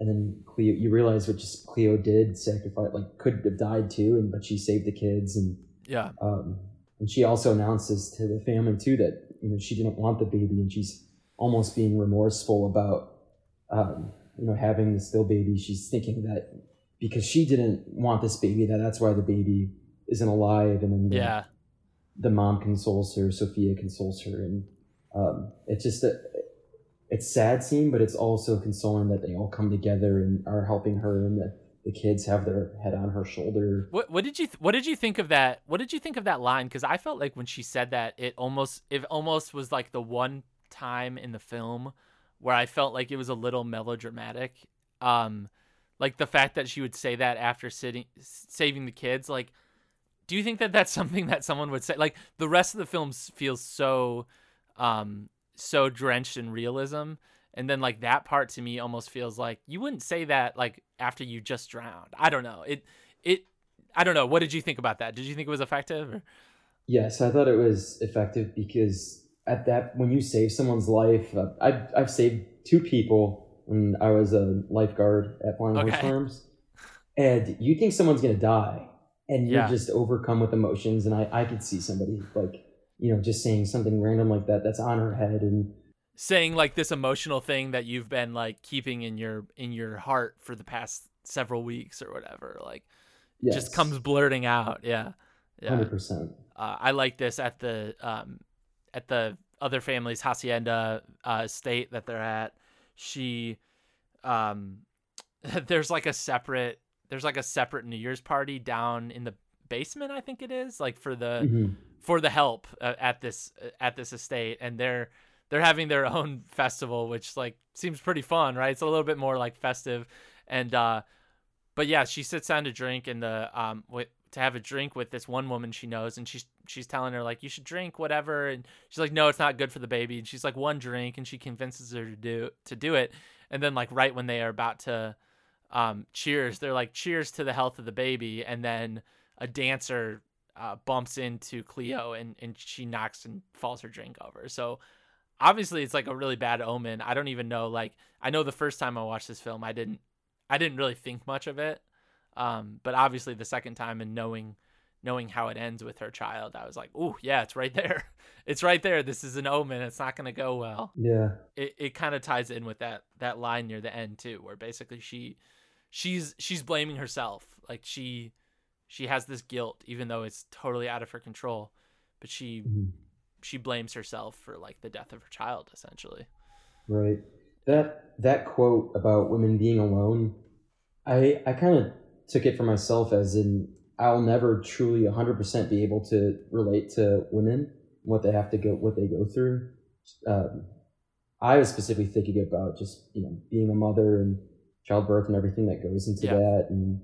and then Cleo, you realize what just Cleo did, sacrifice, like could have died too, and but she saved the kids, and yeah. Um, and she also announces to the family too that you know she didn't want the baby, and she's almost being remorseful about um, you know having the still baby. She's thinking that because she didn't want this baby, that that's why the baby isn't alive, and then the, yeah, the mom consoles her, Sophia consoles her, and um, it's just a it's sad scene, but it's also consoling that they all come together and are helping her, and that the kids have their head on her shoulder. What what did you th- what did you think of that? What did you think of that line? Because I felt like when she said that, it almost it almost was like the one time in the film where I felt like it was a little melodramatic. Um, like the fact that she would say that after sitting saving the kids. Like, do you think that that's <laughs> something that someone would say? Like the rest of the film feels so, um, so drenched in realism and then like that part to me almost feels like you wouldn't say that like after you just drowned i don't know it it i don't know what did you think about that did you think it was effective or? yes i thought it was effective because at that when you save someone's life uh, I've, I've saved two people when i was a lifeguard at flying okay. horse farms and you think someone's gonna die and you're yeah. just overcome with emotions and I, I could see somebody like you know just saying something random like that that's on her head and saying like this emotional thing that you've been like keeping in your in your heart for the past several weeks or whatever like yes. just comes blurting out. Yeah. Yeah. 100% uh, i like this at the um at the other family's hacienda uh state that they're at. She um <laughs> there's like a separate there's like a separate new year's party down in the basement i think it is like for the mm-hmm. for the help uh, at this uh, at this estate. And they're they're having their <laughs> own festival, which like seems pretty fun, right? It's a little bit more like festive, and uh, but yeah, she sits down to drink and the um with to have a drink with this one woman she knows, and she's she's telling her like you should drink whatever, and she's like no, it's not good for the baby, and she's like one drink, and she convinces her to do to do it, and then like right when they are about to um cheers, they're like cheers to the health of the baby, and then a dancer uh, bumps into Cleo and and she knocks and falls her drink over, so obviously it's like a really bad omen. I don't even know like I know the first time I watched this film I didn't I didn't really think much of it. Um, but obviously the second time and knowing knowing how it ends with her child, I was like, "Oh, yeah, it's right there. <laughs> it's right there. This is an omen. It's not going to go well." Yeah. It it kind of ties in with that that line near the end too, where basically she she's she's blaming herself. Like she she has this guilt even though it's totally out of her control, but she mm-hmm she blames herself for like the death of her child essentially. Right. That that quote about women being alone i i kind of took it for myself as in i'll never truly 100% be able to relate to women what they have to go what they go through. Um, i was specifically thinking about just you know being a mother and childbirth and everything that goes into yeah. that and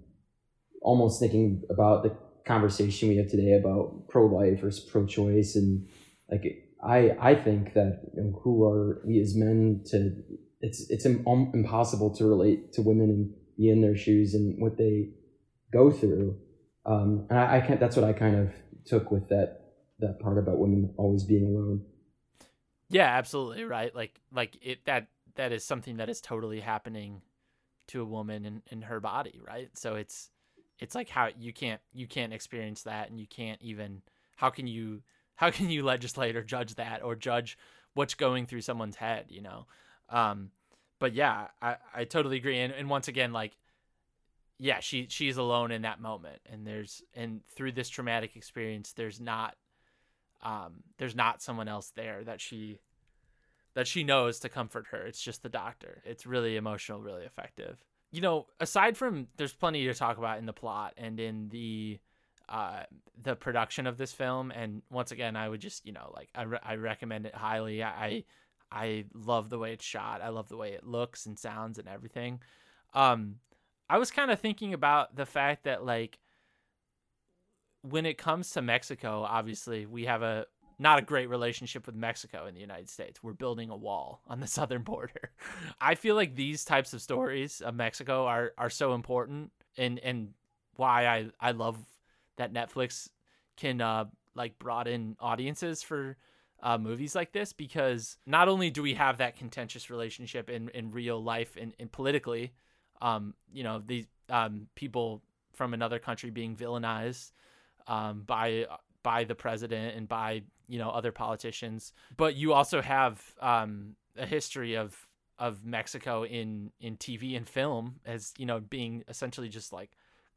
almost thinking about the conversation we have today about pro-life versus pro-choice and like I I think that who are we as men to it's it's Im- impossible to relate to women and be in their shoes and what they go through. Um, and I, I can't. That's what I kind of took with that that part about women always being alone. Yeah, absolutely, right? Like like it that that is something that is totally happening to a woman in, in her body, right? So it's it's like how you can't you can't experience that and you can't even how can you how can you legislate or judge that or judge what's going through someone's head, you know? Um but yeah, I, I totally agree. And, and once again, like yeah, she she's alone in that moment, and there's and through this traumatic experience, there's not um there's not someone else there that she that she knows to comfort her. It's just the doctor. It's really emotional, really effective. You know, aside from there's plenty to talk about in the plot and in the uh the production of this film and once again I would just, you know, like I, re- I recommend it highly. I I love the way it's shot. I love the way it looks and sounds and everything. Um I was kind of thinking about the fact that like when it comes to Mexico, obviously we have a not a great relationship with Mexico in the United States. We're building a wall on the <laughs> southern border. I feel like these types of stories of Mexico are are so important and and why I I love that Netflix can uh like broaden audiences for uh, movies like this because not only do we have that contentious relationship in, in real life and, and politically, um, you know, these um, people from another country being villainized um, by by the president and by you know other politicians, but you also have um, a history of of Mexico in in TV and film as you know being essentially just like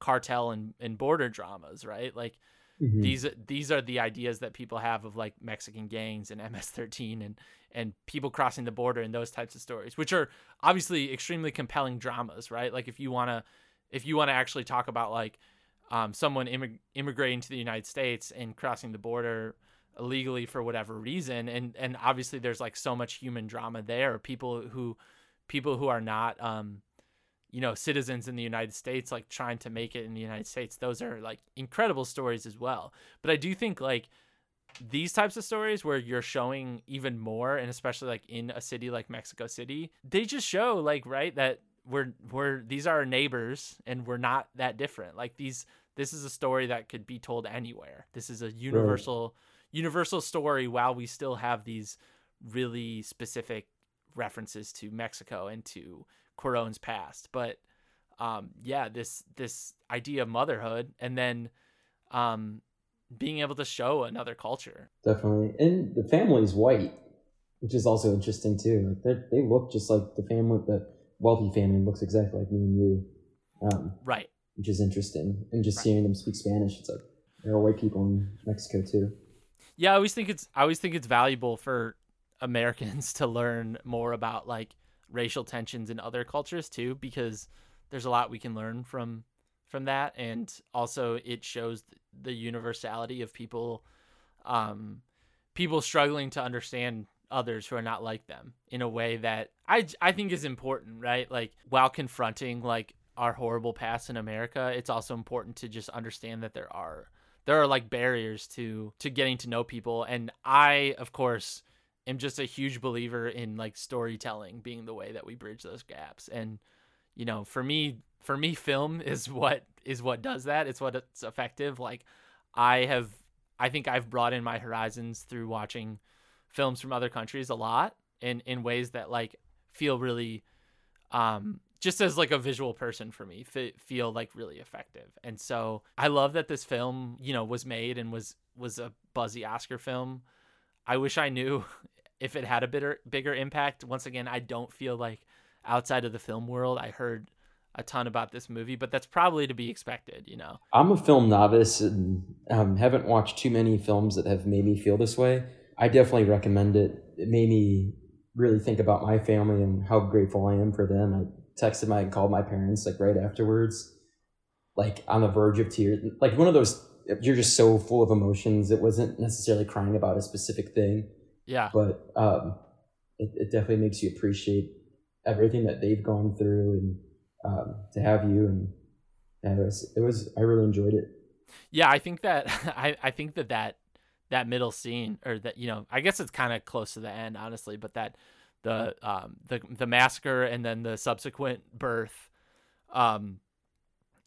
cartel and, and border dramas, right? Like mm-hmm. these these are the ideas that people have of like Mexican gangs and <laughs> MS-13 and and people crossing the border and those types of stories, which are obviously extremely compelling dramas, right? Like if you want to if you want to actually talk about like um, someone immig- immigrating to the United States and crossing the border illegally for whatever reason and and obviously there's like so much human drama there people who people who are not um you know citizens in the United States like trying to make it in the United States those are like incredible stories as well. But I do think like these types of stories where you're showing even more and especially like in a city like Mexico City they just show like right that we're we're these are our neighbors and we're not that different. Like these this is a story that could be told anywhere. This is a universal right. universal story while we still have these really specific references to Mexico and to Cuarón's past but um yeah this this idea of motherhood and then um being able to show another culture. Definitely, and the family's white, which is also interesting too. Like they they look just like the family, the wealthy family looks exactly like me and you. Um, right. Which is interesting, and just right. seeing them speak Spanish, it's like there are white people in Mexico too. Yeah, I always think it's I always think it's valuable for Americans <laughs> to learn more about like racial tensions in other cultures too, because there's a lot we can learn from from that, and also it shows the universality of people, um, people struggling to understand others who are not like them in a way that I I think is important, right? Like while confronting like our horrible past in America, it's also important to just understand that there are there are like barriers to to getting to know people and I of course am just a huge believer in like storytelling being the way that we bridge those gaps. And you know for me for me film <laughs> is what is what does that. It's what it's effective. Like i have i think i've brought in my horizons through watching films from other countries a lot in in ways that like feel really um just as like a visual person for me f- feel like really effective. And so i love that this film you know was made and was was a buzzy oscar film. I wish i knew <laughs> if it had a bigger bigger impact once again i don't feel like outside of the film world i heard a ton about this movie, but that's probably to be expected, you know. I'm a film novice and um, haven't watched too many films that have made me feel this way. I definitely recommend it. It made me really think about my family and how grateful I am for them. I texted my and called my parents like right afterwards, like on the verge of tears. Like one of those, you're just so full of emotions. It wasn't necessarily crying about a specific thing. Yeah. But um, it, it definitely makes you appreciate everything that they've gone through and um, to have you and and it was, it was I really enjoyed it. Yeah, I think that <laughs> I, I think that that that middle scene or that you know I guess it's kind of close to the end honestly, but that the um the the massacre and then the subsequent birth, um,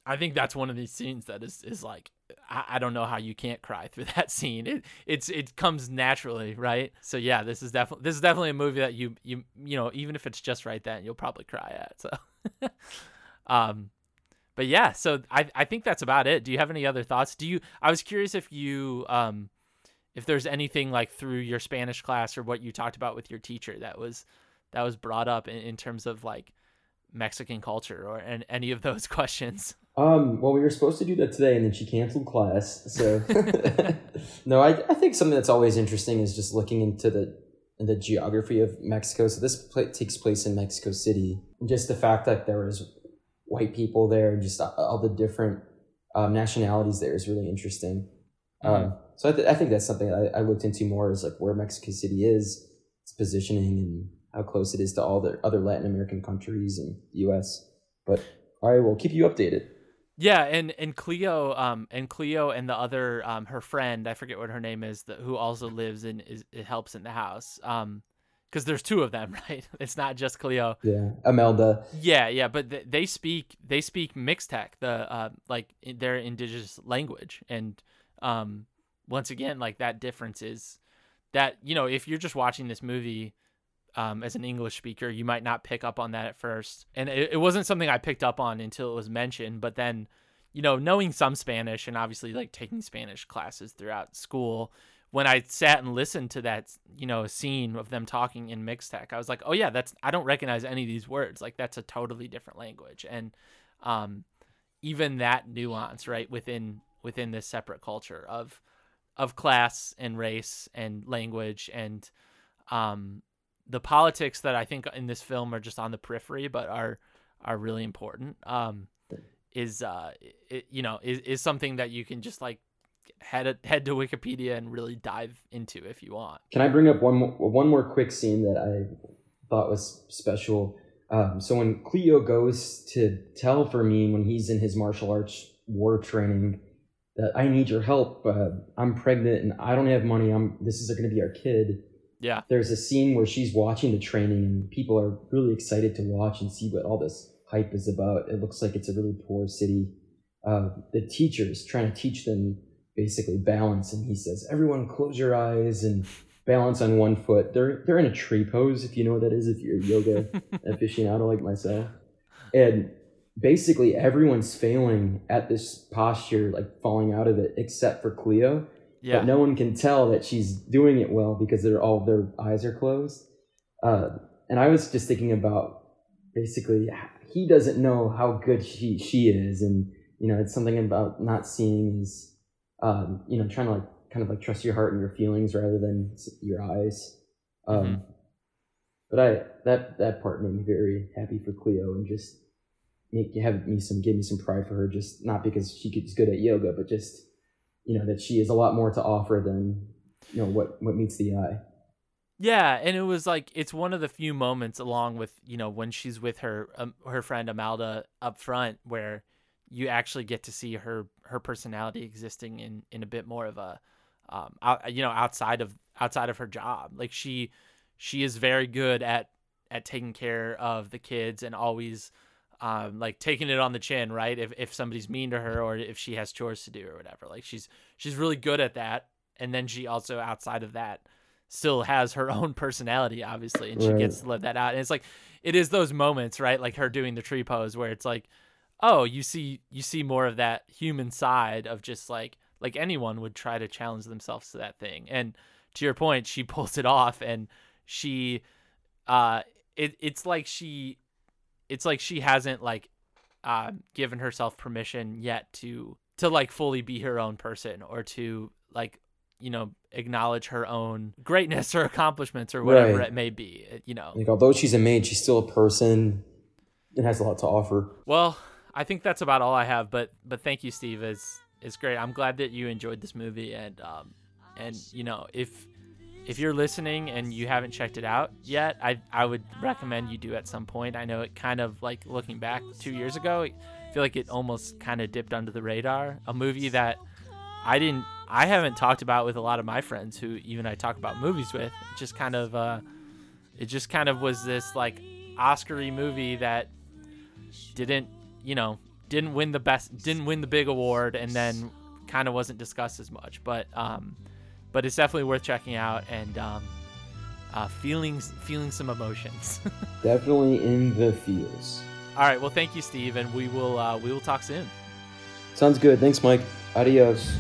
I think that's one of these scenes that is is like I, I don't know how you can't cry <laughs> through that scene. It it's it comes naturally, right? So yeah, this is definitely this is definitely a movie that you you you know even if it's just right then you'll probably cry at. So, <laughs> um, but yeah, so I I think that's about it. Do you have any other thoughts? Do you? I was curious if you um if there's anything like through your Spanish class or what you talked about with your teacher that was that was brought up in, in terms of like Mexican culture or and any of those <laughs> questions. Um, well, we were supposed to do that today, and then she canceled class. So, <laughs> <laughs> no, I, I think something that's always interesting is just looking into the the geography of Mexico. So this pl- takes place in Mexico City. Just the fact that there was white people there, just all the different um, nationalities there is really interesting. Mm-hmm. Um, so I, th- I think that's something I, I looked into more is like where Mexico City is, its positioning, and how close it is to all the other Latin American countries and the U.S. But I will keep you updated. Yeah, and and Cleo, um, and Cleo and the other, um, her friend, I forget what her name is, that who also lives and is it helps in the house, um, because there's two of them, <laughs> right? It's not just Cleo. Yeah, Imelda. Yeah, yeah, but th- they speak they speak Mixtec, the uh, like their indigenous language, and um, once again, like that difference is that you know if you're just watching this movie um, as an English speaker, you might not pick up on that at first. And it, it wasn't something I picked up on until it was mentioned. But then, you know, knowing some Spanish and obviously like taking Spanish classes throughout school, when I sat and listened to that, you know, scene of them talking in Mixtec, I was like, oh yeah, that's I don't recognize any of these words. Like that's a totally different language. And um, even that nuance, right, within within this separate culture of of class and race and language and um, the politics that I think in this film are just on the periphery, but are are really important. Um, is uh, it, you know, is is something that you can just like head head to Wikipedia and really dive into if you want. Can I bring up one more, one more quick scene that I thought was special? Um, so when Cleo goes to tell Fermin when he's in his martial arts war training that I need your help, uh, I'm pregnant and I don't have money. I'm this is going to be our kid yeah. There's a scene where she's watching the training and people are really excited to watch and see what all this hype is about. It looks like it's a really poor city. Uh, the teacher's trying to teach them basically balance and he says, everyone close your eyes and balance on one foot. They're, they're in a tree pose, if you know what that is, if you're a yoga <laughs> aficionado like myself. And basically everyone's failing at this posture, like falling out of it, except for Cleo yeah. but no one can tell that she's doing it well because they're all their eyes are closed. Uh, and I was just thinking about basically he doesn't know how good she she is, and you know it's something about not seeing is um, you know trying to like kind of like trust your heart and your feelings rather than your eyes. Um, mm-hmm. But I that that part made me very happy for Cleo and just make have me some give me some pride for her just not because she gets good at yoga but just you know that she is a lot more to offer than you know what what meets the eye. Yeah and it was like it's one of the few moments along with you know when she's with her um, her friend amalda up front where you actually get to see her her personality existing in in a bit more of a um out, you know outside of outside of her job. Like she she is very good at at taking care of the kids and always um, like taking it on the chin, right? If if somebody's mean to her or if she has chores to do or whatever. Like she's she's really good at that. And then she also outside of that still has her <laughs> own personality, obviously, and she right. gets to live that out. And it's like it is those moments, right? Like her doing the tree pose where it's like, oh, you see you see more of that human side of just like like anyone would try to challenge themselves to that thing. And to your point, she <laughs> pulls it off and she uh it it's like she it's like she hasn't like uh, given herself permission yet to to like fully be her own person or to like you know acknowledge her own greatness or <laughs> accomplishments or whatever right. it may be you know. Like although she's a maid she's still a person. And has a lot to offer. Well i think that's about all i have but but thank you steve. It's it's great. I'm glad that you enjoyed this movie and um and you know if if you're listening and you haven't checked it out yet, I I would recommend you do at some point. I know it kind of like looking back two years ago, I feel like it almost kind of dipped under the radar. A movie that I didn't, I haven't talked about with a lot of my friends who even I talk about movies with. It just kind of, uh, it just kind of was this like Oscary movie that didn't, you know, didn't win the best, didn't win the big award, and then kind of wasn't discussed as much. But um, but it's definitely worth checking out and um, uh, feeling feeling some emotions. <laughs> definitely in the feels. All right. Well, thank you, Steve, and we will uh, we will talk soon. Sounds good. Thanks, Mike. Adios.